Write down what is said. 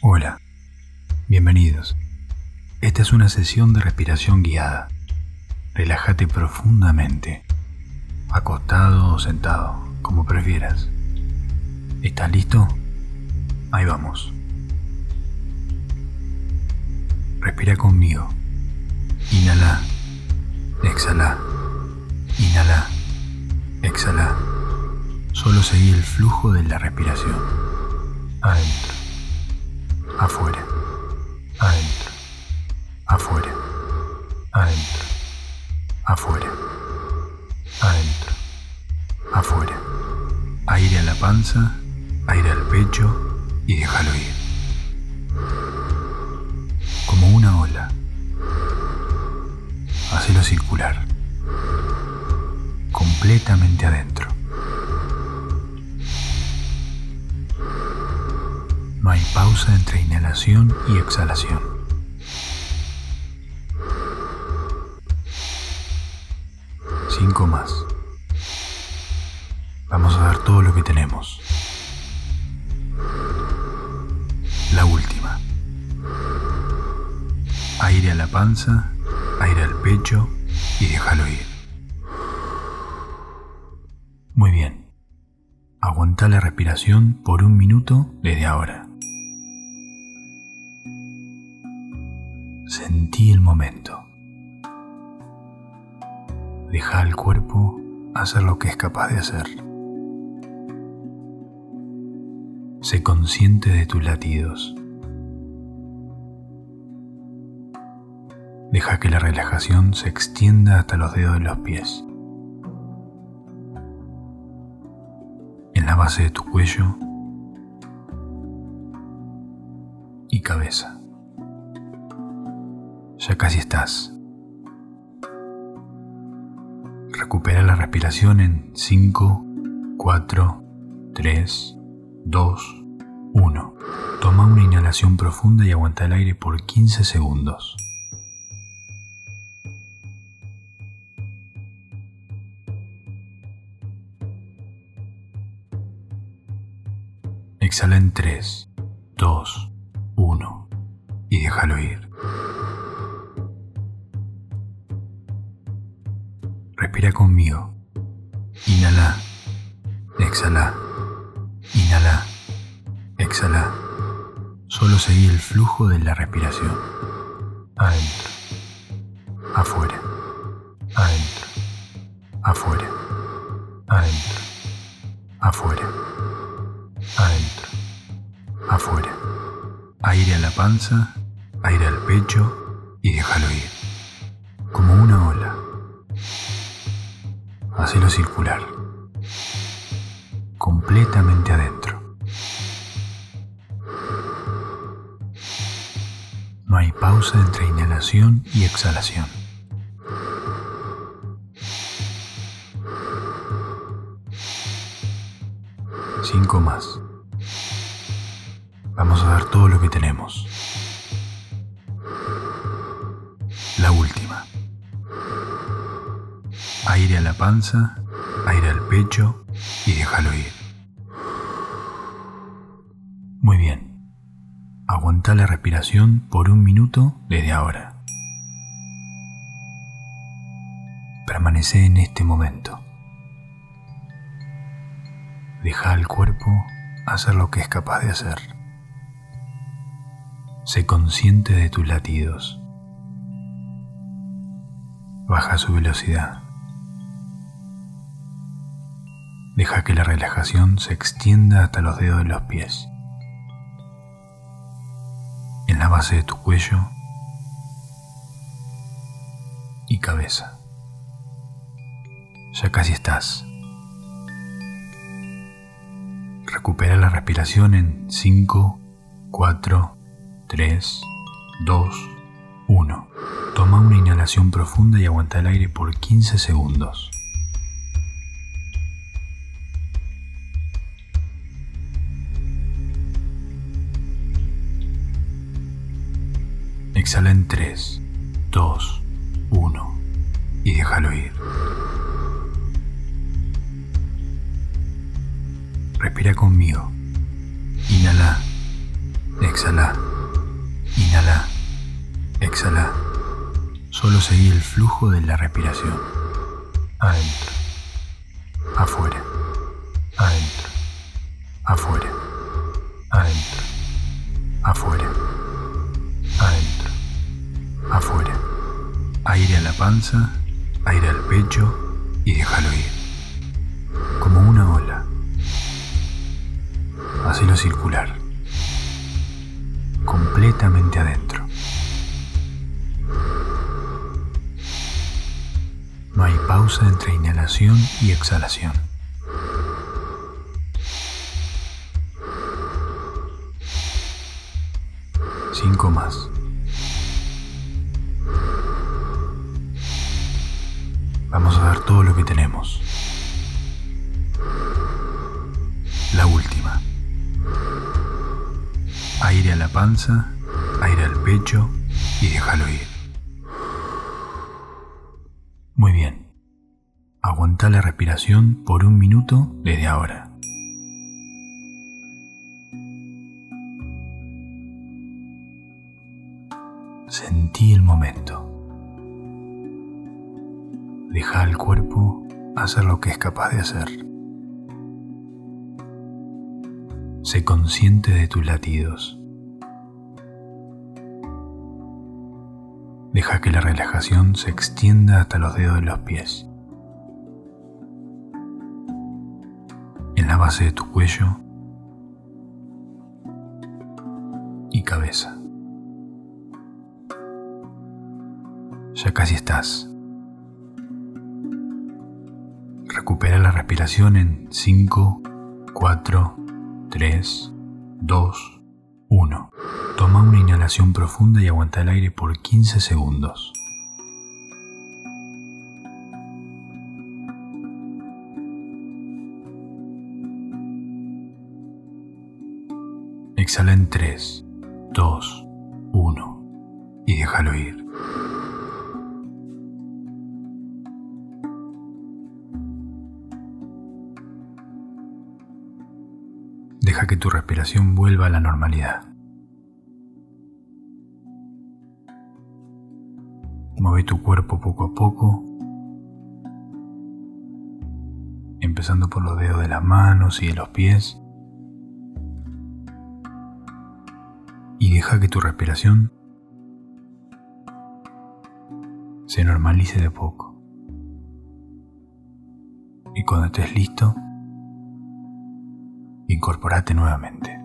Hola, bienvenidos. Esta es una sesión de respiración guiada. Relájate profundamente, acostado o sentado, como prefieras. ¿Estás listo? Ahí vamos. Respira conmigo. Inhala, exhala, inhala, exhala. Solo seguí el flujo de la respiración. Adentro, afuera, adentro, afuera, adentro, afuera, adentro, afuera. Aire a la panza, aire al pecho y déjalo ir. Como una ola. Hacelo circular. Completamente adentro. No hay pausa entre inhalación y exhalación. Cinco más. Vamos a dar todo lo que tenemos. La última. Aire a la panza, aire al pecho y déjalo ir. Muy bien. Aguanta la respiración por un minuto desde ahora. Sentí el momento. Deja al cuerpo hacer lo que es capaz de hacer. Sé consciente de tus latidos. Deja que la relajación se extienda hasta los dedos de los pies. En la base de tu cuello y cabeza. Ya casi estás. Recupera la respiración en 5, 4, 3, 2, 1. Toma una inhalación profunda y aguanta el aire por 15 segundos. Exhala en 3, 2, 1 y déjalo ir. Respira conmigo. Inhala, exhala, inhala, exhala. Solo seguí el flujo de la respiración. Adentro, afuera, adentro, afuera, adentro, afuera, adentro, afuera. Aire a la panza, aire al pecho y déjalo ir. Como una ola. Hacelo circular. Completamente adentro. No hay pausa entre inhalación y exhalación. Cinco más. Vamos a dar todo lo que tenemos. Aire a la panza, aire al pecho y déjalo ir. Muy bien. Aguanta la respiración por un minuto desde ahora. Permanece en este momento. Deja al cuerpo hacer lo que es capaz de hacer. Sé consciente de tus latidos. Baja su velocidad. Deja que la relajación se extienda hasta los dedos de los pies. En la base de tu cuello y cabeza. Ya casi estás. Recupera la respiración en 5, 4, 3, 2, 1. Toma una inhalación profunda y aguanta el aire por 15 segundos. Exhala en 3, 2, 1 y déjalo ir. Respira conmigo. Inhala, Exhala. Inhala. Exhala. Solo seguí el flujo de la respiración. Adentro. Afuera. Adentro. Afuera. Panza, aire al pecho y déjalo ir. Como una ola. Hacelo circular. Completamente adentro. No hay pausa entre inhalación y exhalación. Cinco más. Todo lo que tenemos. La última. Aire a la panza, aire al pecho y déjalo ir. Muy bien. Aguanta la respiración por un minuto desde ahora. Sentí el momento. Deja al cuerpo hacer lo que es capaz de hacer. Sé consciente de tus latidos. Deja que la relajación se extienda hasta los dedos de los pies. En la base de tu cuello y cabeza. Ya casi estás. Recupera la respiración en 5, 4, 3, 2, 1. Toma una inhalación profunda y aguanta el aire por 15 segundos. Exhala en 3, 2, 1 y déjalo ir. Deja que tu respiración vuelva a la normalidad. Mueve tu cuerpo poco a poco, empezando por los dedos de las manos y de los pies. Y deja que tu respiración se normalice de poco. Y cuando estés listo, incorporate nuevamente.